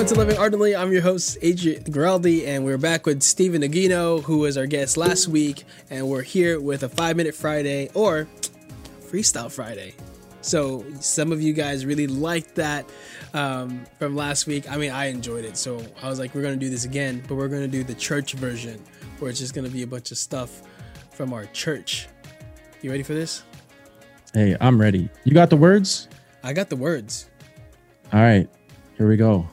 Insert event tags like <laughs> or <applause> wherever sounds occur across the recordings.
welcome to Living Ardently. I'm your host, Adrian Giraldi, and we're back with Stephen Nagino, who was our guest last week, and we're here with a five minute Friday or Freestyle Friday. So, some of you guys really liked that um, from last week. I mean, I enjoyed it. So, I was like, we're going to do this again, but we're going to do the church version, where it's just going to be a bunch of stuff from our church. You ready for this? Hey, I'm ready. You got the words? I got the words. All right, here we go.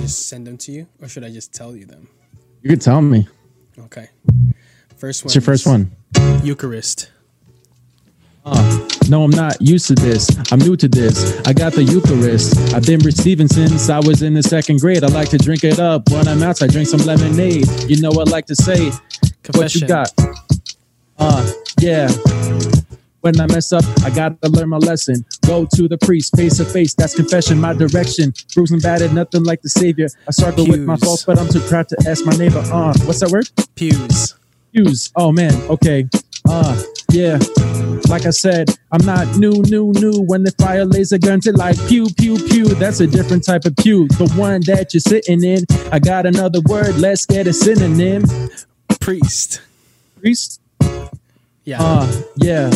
Just send them to you or should I just tell you them? You can tell me. Okay. First one. What's your first one? Eucharist. Uh, no, I'm not used to this. I'm new to this. I got the Eucharist. I've been receiving since I was in the second grade. I like to drink it up. When I'm outside, drink some lemonade. You know, what I like to say, what you got? Uh, yeah. When I mess up, I gotta learn my lesson. Go to the priest, face to face. That's confession, my direction. Bruised and battered, nothing like the savior. I struggle with my faults, but I'm too proud to ask my neighbor. Uh, what's that word? Pews. Pews. Oh man, okay. Uh, yeah. Like I said, I'm not new, new, new. When the fire laser guns it like pew, pew, pew. That's a different type of pew. The one that you're sitting in. I got another word. Let's get a synonym. Priest. Priest. Yeah. Uh, yeah.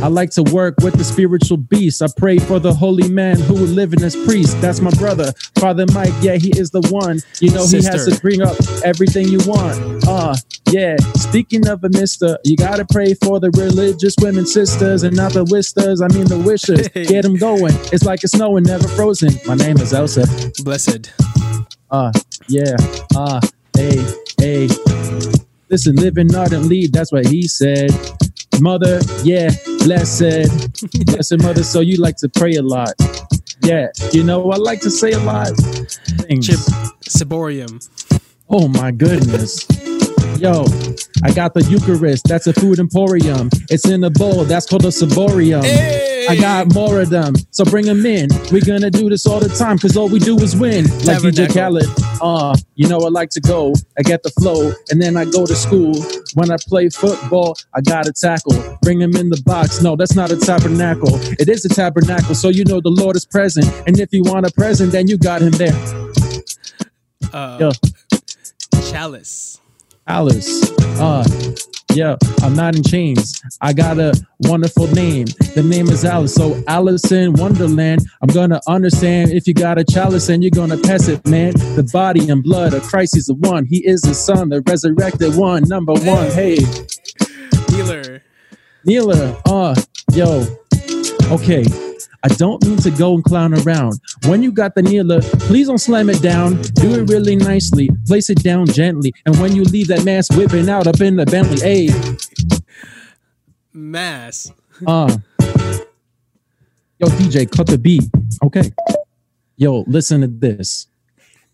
I like to work with the spiritual beast. I pray for the holy man who will live in as priest. That's my brother, Father Mike. Yeah, he is the one. You know, he has to bring up everything you want. Uh, yeah. Speaking of a mister, you gotta pray for the religious women sisters and not the wisters. I mean the wishers. <laughs> Get them going. It's like it's snowing, never frozen. My name is Elsa. Blessed. Uh, yeah. Uh, hey, hey. Listen, living ardently, that's what he said. Mother, yeah, blessed. blessed mother, so you like to pray a lot. Yeah, you know, I like to say a lot. Things. Chip. Ciborium. Oh my goodness. Yo, I got the Eucharist. That's a food emporium. It's in a bowl. That's called a ciborium. I got more of them, so bring them in. We're gonna do this all the time, cause all we do is win. Like DJ Tabernacle. Khaled. Uh, you know I like to go. I get the flow, and then I go to school. When I play football, I gotta tackle. Bring him in the box. No, that's not a tabernacle. It is a tabernacle, so you know the Lord is present. And if you want a present, then you got him there. Uh, Yo. Chalice. Alice. Uh, yeah, I'm not in chains. I got a wonderful name. The name is Alice. So Alice in Wonderland. I'm gonna understand if you got a chalice and you're gonna pass it, man. The body and blood of Christ is the one. He is the Son, the resurrected one. Number one. Hey, Kneeler. Kneeler. Uh, yo. Okay. I don't mean to go and clown around. When you got the kneeler, please don't slam it down. Do it really nicely. Place it down gently. And when you leave that mass whipping out up in the Bentley, hey, Mass. uh. Yo, DJ, cut the beat. Okay. Yo, listen to this.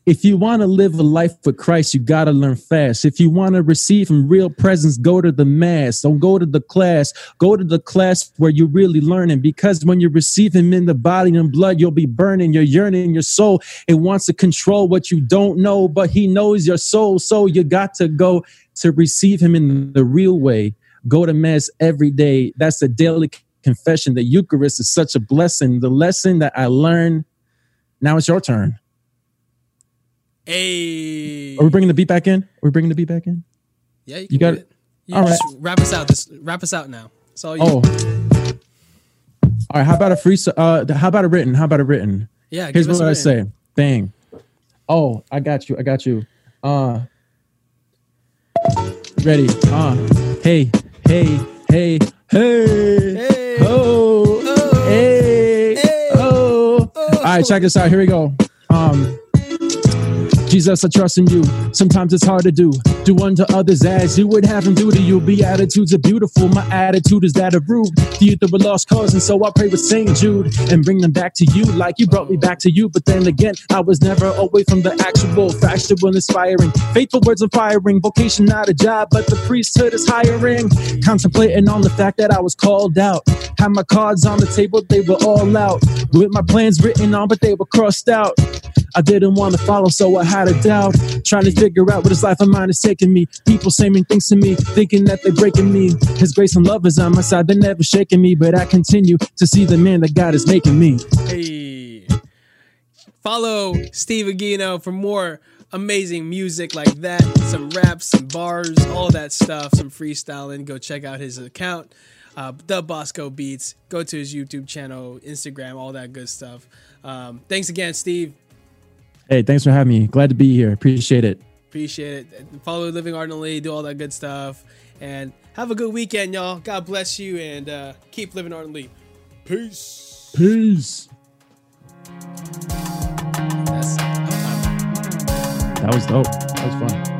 If you want to live a life with Christ, you got to learn fast. If you want to receive Him real presence, go to the mass. Don't go to the class. Go to the class where you're really learning because when you receive Him in the body and blood, you'll be burning. You're yearning. Your soul, it wants to control what you don't know, but He knows your soul. So you got to go to receive Him in the real way. Go to mass every day. That's the daily confession. The Eucharist is such a blessing. The lesson that I learned. Now it's your turn. Hey. Are we bringing the beat back in? Are we bringing the beat back in? Yeah, you, You got it? You All just wrap us out. This wrap us out now. It's all you. Oh. All right. How about a free? Uh, how about a written? How about a written? yeah. Here's what I written. say. Bang. Oh, I got you. I got you. Uh. Ready. Uh. Hey. Hey. Hey. Hey. Hey. Oh. Oh. Hey. Hey. Oh. All right. Check this out. Here we go. Um. Jesus, I trust in you. Sometimes it's hard to do. Do unto others as you would have them do to you. Beatitudes are beautiful. My attitude is that of rude. The youth of a lost cause, and so I pray with St. Jude and bring them back to you like you brought me back to you. But then again, I was never away from the actual, factual, inspiring. Faithful words of firing. Vocation, not a job, but the priesthood is hiring. Contemplating on the fact that I was called out. Had my cards on the table, they were all out. With my plans written on, but they were crossed out. I didn't want to follow, so I had a doubt. Trying to figure out what this life of mine is taking me. People saying things to me, thinking that they're breaking me. His grace and love is on my side, they're never shaking me. But I continue to see the man that God is making me. Hey. Follow Steve Aguino for more amazing music like that. Some raps, some bars, all that stuff, some freestyling. Go check out his account, uh, The Bosco Beats. Go to his YouTube channel, Instagram, all that good stuff. Um, thanks again, Steve. Hey, thanks for having me. Glad to be here. Appreciate it. Appreciate it. Follow Living Ardently, do all that good stuff. And have a good weekend, y'all. God bless you and uh, keep living ardently. Peace. Peace. That was dope. That was fun.